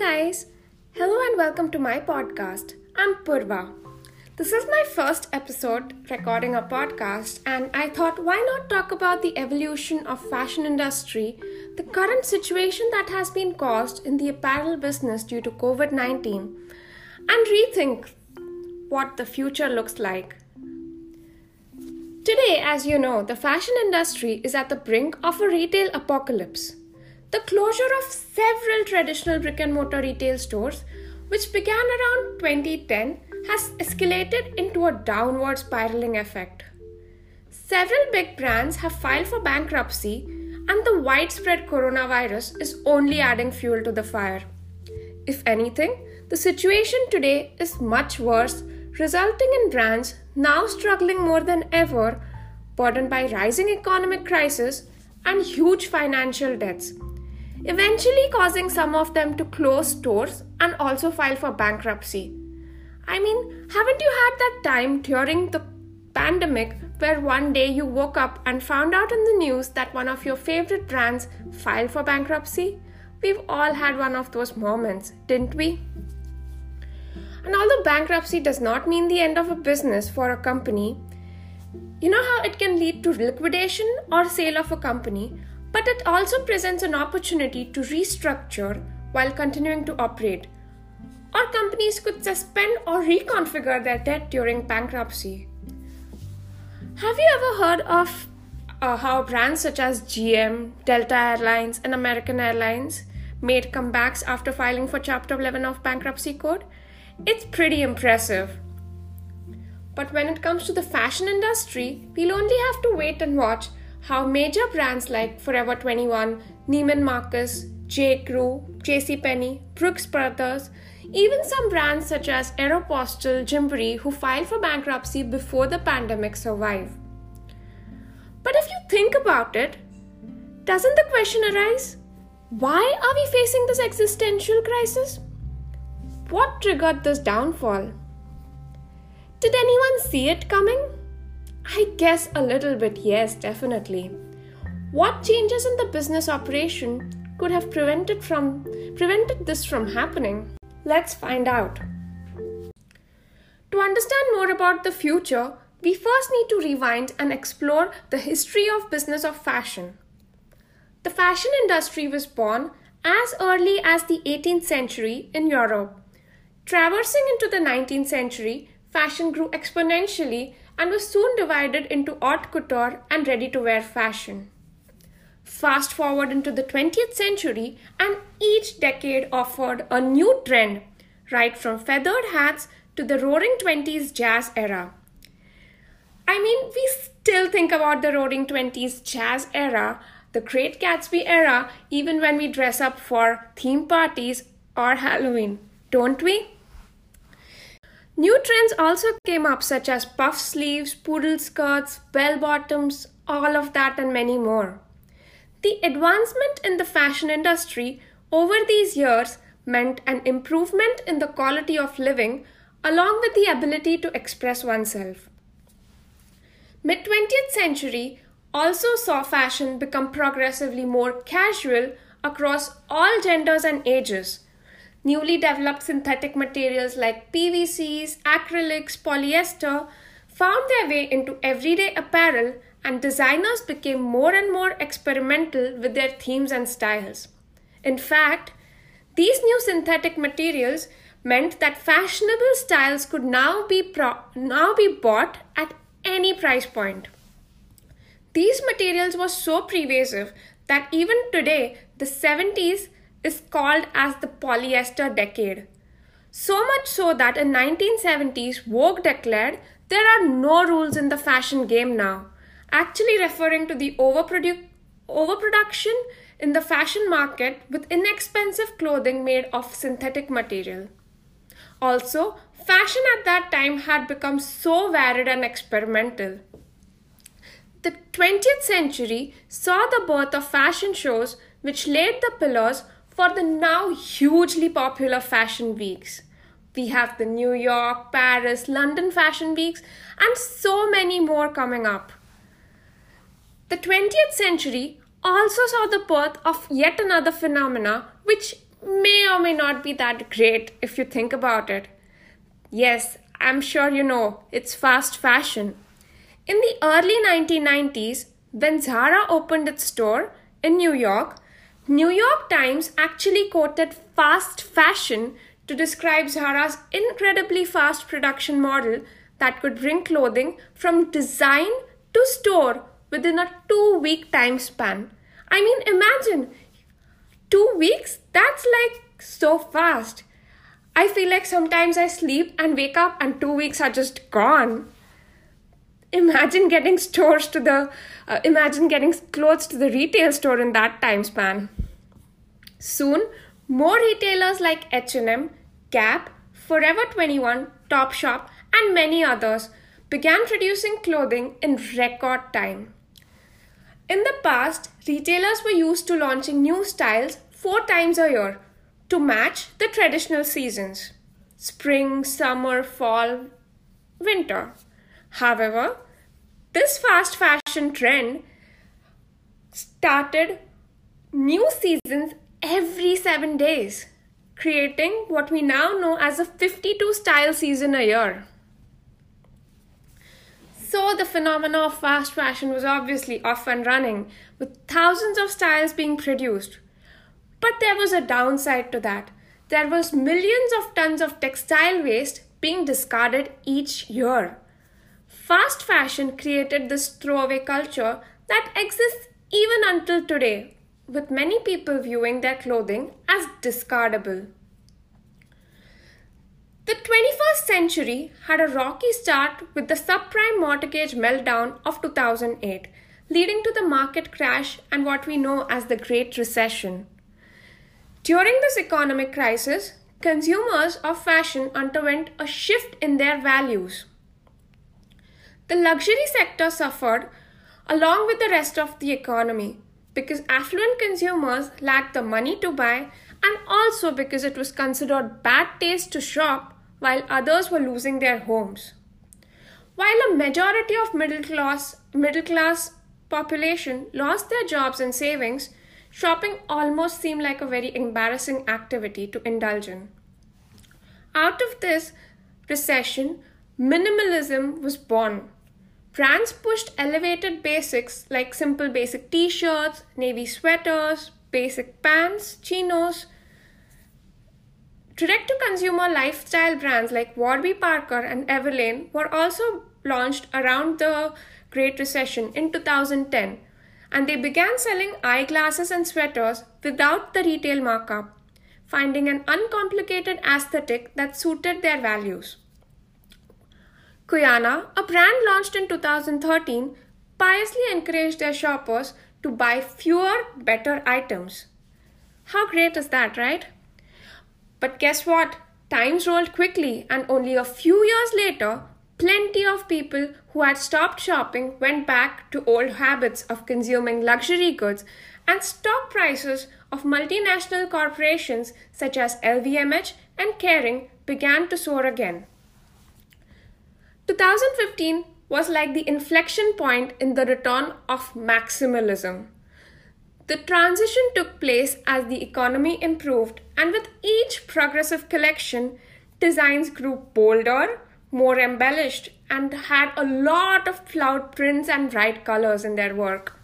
guys. Hello and welcome to my podcast. I'm Purva. This is my first episode recording a podcast and I thought why not talk about the evolution of fashion industry, the current situation that has been caused in the apparel business due to COVID-19 and rethink what the future looks like. Today, as you know, the fashion industry is at the brink of a retail apocalypse. The closure of several traditional brick and mortar retail stores, which began around 2010, has escalated into a downward spiraling effect. Several big brands have filed for bankruptcy, and the widespread coronavirus is only adding fuel to the fire. If anything, the situation today is much worse, resulting in brands now struggling more than ever, burdened by rising economic crisis and huge financial debts eventually causing some of them to close stores and also file for bankruptcy. I mean, haven't you had that time during the pandemic where one day you woke up and found out in the news that one of your favorite brands filed for bankruptcy? We've all had one of those moments, didn't we? And although bankruptcy does not mean the end of a business for a company, you know how it can lead to liquidation or sale of a company? But it also presents an opportunity to restructure while continuing to operate. Or companies could suspend or reconfigure their debt during bankruptcy. Have you ever heard of uh, how brands such as GM, Delta Airlines, and American Airlines made comebacks after filing for Chapter 11 of Bankruptcy Code? It's pretty impressive. But when it comes to the fashion industry, we'll only have to wait and watch how major brands like Forever 21, Neiman Marcus, J. Crew, JCPenney, Brooks Brothers, even some brands such as Aeropostale, Gymboree, who filed for bankruptcy before the pandemic survive. But if you think about it, doesn't the question arise? Why are we facing this existential crisis? What triggered this downfall? Did anyone see it coming? I guess a little bit, yes, definitely. What changes in the business operation could have prevented from prevented this from happening? Let's find out. To understand more about the future, we first need to rewind and explore the history of business of fashion. The fashion industry was born as early as the 18th century in Europe. Traversing into the 19th century, fashion grew exponentially and was soon divided into haute couture and ready to wear fashion. Fast forward into the 20th century, and each decade offered a new trend, right from feathered hats to the roaring 20s jazz era. I mean, we still think about the roaring 20s jazz era, the Great Gatsby era, even when we dress up for theme parties or Halloween, don't we? New trends also came up, such as puff sleeves, poodle skirts, bell bottoms, all of that, and many more. The advancement in the fashion industry over these years meant an improvement in the quality of living along with the ability to express oneself. Mid 20th century also saw fashion become progressively more casual across all genders and ages Newly developed synthetic materials like PVCs, acrylics, polyester found their way into everyday apparel, and designers became more and more experimental with their themes and styles. In fact, these new synthetic materials meant that fashionable styles could now be pro- now be bought at any price point. These materials were so pervasive that even today the 70s is called as the polyester decade. So much so that in 1970s Vogue declared there are no rules in the fashion game now, actually referring to the overprodu- overproduction in the fashion market with inexpensive clothing made of synthetic material. Also, fashion at that time had become so varied and experimental. The 20th century saw the birth of fashion shows which laid the pillars for the now hugely popular fashion weeks. We have the New York, Paris, London fashion weeks, and so many more coming up. The 20th century also saw the birth of yet another phenomena which may or may not be that great if you think about it. Yes, I'm sure you know, it's fast fashion. In the early 1990s, when Zara opened its store in New York, New York Times actually quoted fast fashion to describe Zara's incredibly fast production model that could bring clothing from design to store within a two week time span. I mean, imagine two weeks? That's like so fast. I feel like sometimes I sleep and wake up and two weeks are just gone. Imagine getting stores to the, uh, imagine getting clothes to the retail store in that time span. Soon, more retailers like H&M, Gap, Forever 21, Topshop, and many others began producing clothing in record time. In the past, retailers were used to launching new styles four times a year to match the traditional seasons spring, summer, fall, winter. However, this fast fashion trend started new seasons every seven days, creating what we now know as a 52 style season a year. So, the phenomena of fast fashion was obviously off and running, with thousands of styles being produced. But there was a downside to that. There was millions of tons of textile waste being discarded each year. Fast fashion created this throwaway culture that exists even until today, with many people viewing their clothing as discardable. The 21st century had a rocky start with the subprime mortgage meltdown of 2008, leading to the market crash and what we know as the Great Recession. During this economic crisis, consumers of fashion underwent a shift in their values. The luxury sector suffered along with the rest of the economy because affluent consumers lacked the money to buy and also because it was considered bad taste to shop while others were losing their homes. While a majority of middle class middle class population lost their jobs and savings, shopping almost seemed like a very embarrassing activity to indulge in. Out of this recession, minimalism was born Brands pushed elevated basics like simple basic t shirts, navy sweaters, basic pants, chinos. Direct to consumer lifestyle brands like Warby Parker and Everlane were also launched around the Great Recession in 2010, and they began selling eyeglasses and sweaters without the retail markup, finding an uncomplicated aesthetic that suited their values. Cuyana, a brand launched in 2013, piously encouraged their shoppers to buy fewer, better items. How great is that, right? But guess what? Times rolled quickly, and only a few years later, plenty of people who had stopped shopping went back to old habits of consuming luxury goods, and stock prices of multinational corporations such as LVMH and Kering began to soar again. 2015 was like the inflection point in the return of maximalism. The transition took place as the economy improved, and with each progressive collection, designs grew bolder, more embellished, and had a lot of flowered prints and bright colors in their work.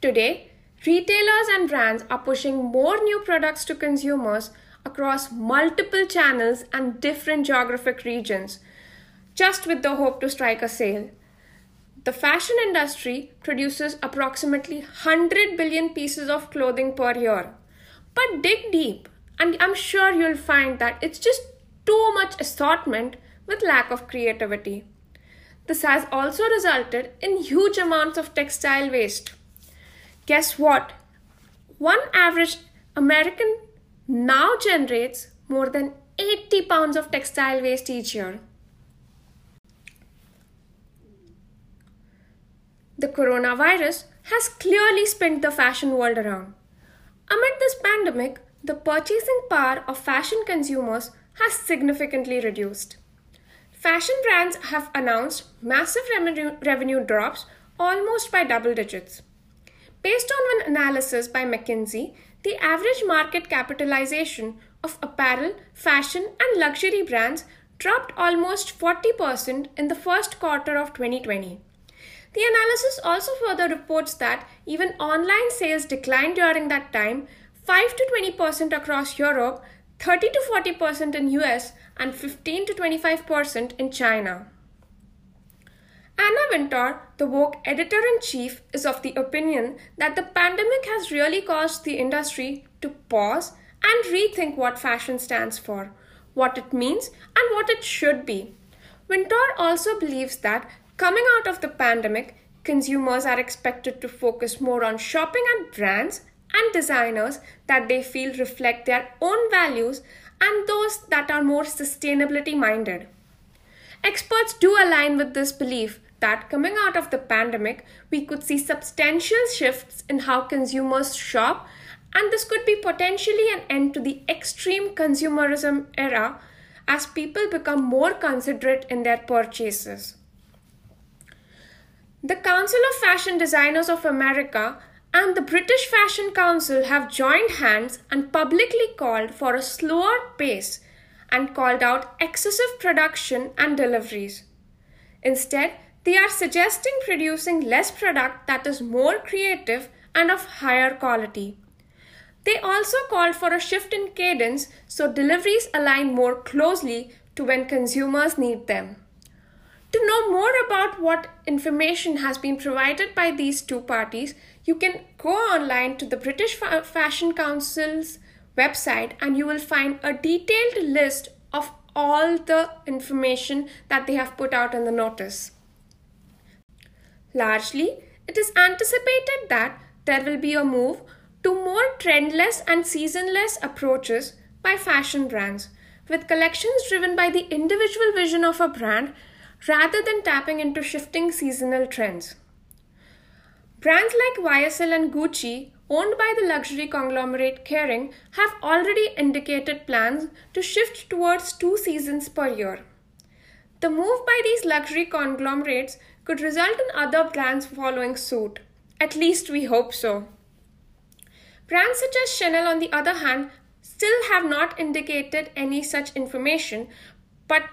Today, retailers and brands are pushing more new products to consumers across multiple channels and different geographic regions just with the hope to strike a sale. The fashion industry produces approximately 100 billion pieces of clothing per year. But dig deep, and I'm sure you'll find that it's just too much assortment with lack of creativity. This has also resulted in huge amounts of textile waste. Guess what? One average American now generates more than 80 pounds of textile waste each year. The coronavirus has clearly spun the fashion world around. Amid this pandemic, the purchasing power of fashion consumers has significantly reduced. Fashion brands have announced massive revenue, revenue drops almost by double digits. Based on an analysis by McKinsey, the average market capitalization of apparel, fashion, and luxury brands dropped almost 40% in the first quarter of 2020. The analysis also further reports that even online sales declined during that time 5 to 20% across Europe, 30 to 40% in US, and 15 to 25% in China. Anna Wintour, the Vogue editor in chief, is of the opinion that the pandemic has really caused the industry to pause and rethink what fashion stands for, what it means, and what it should be. Wintour also believes that coming out of the pandemic, consumers are expected to focus more on shopping at brands and designers that they feel reflect their own values and those that are more sustainability minded. Experts do align with this belief that coming out of the pandemic, we could see substantial shifts in how consumers shop, and this could be potentially an end to the extreme consumerism era as people become more considerate in their purchases. The Council of Fashion Designers of America and the British Fashion Council have joined hands and publicly called for a slower pace and called out excessive production and deliveries. Instead, they are suggesting producing less product that is more creative and of higher quality. They also called for a shift in cadence so deliveries align more closely to when consumers need them. To know more about what information has been provided by these two parties, you can go online to the British Fashion Council's website and you will find a detailed list of all the information that they have put out in the notice. Largely, it is anticipated that there will be a move to more trendless and seasonless approaches by fashion brands, with collections driven by the individual vision of a brand rather than tapping into shifting seasonal trends. Brands like YSL and Gucci, owned by the luxury conglomerate Kering, have already indicated plans to shift towards two seasons per year. The move by these luxury conglomerates could result in other brands following suit. At least we hope so. Brands such as Chanel, on the other hand, still have not indicated any such information, but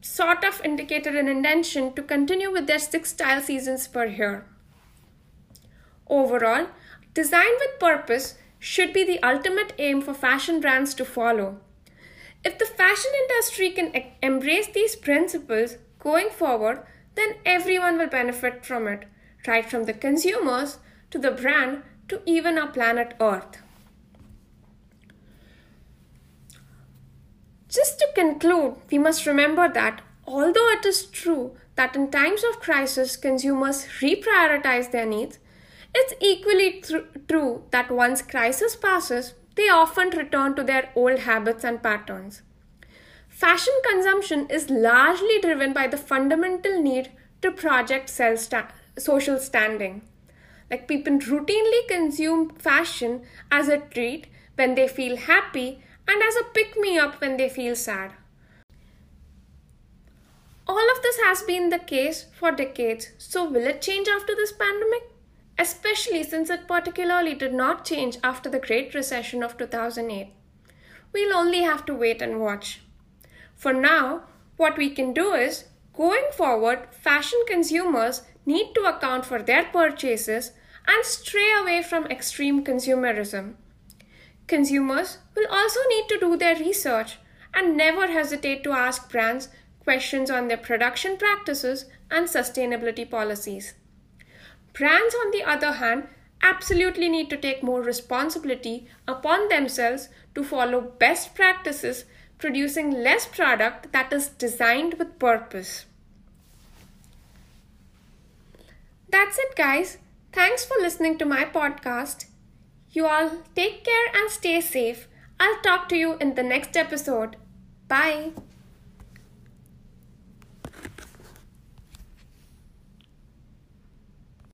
sort of indicated an intention to continue with their six style seasons per year. Overall, design with purpose should be the ultimate aim for fashion brands to follow. If the fashion industry can embrace these principles going forward, then everyone will benefit from it, right from the consumers to the brand to even our planet Earth. Just to conclude, we must remember that although it is true that in times of crisis consumers reprioritize their needs, it's equally th- true that once crisis passes, they often return to their old habits and patterns. Fashion consumption is largely driven by the fundamental need to project sta- social standing. Like people routinely consume fashion as a treat when they feel happy and as a pick me up when they feel sad. All of this has been the case for decades, so will it change after this pandemic? Especially since it particularly did not change after the Great Recession of 2008. We'll only have to wait and watch. For now, what we can do is, going forward, fashion consumers need to account for their purchases and stray away from extreme consumerism. Consumers will also need to do their research and never hesitate to ask brands questions on their production practices and sustainability policies. Brands, on the other hand, absolutely need to take more responsibility upon themselves to follow best practices producing less product that is designed with purpose. That's it, guys. Thanks for listening to my podcast. You all take care and stay safe. I'll talk to you in the next episode. Bye.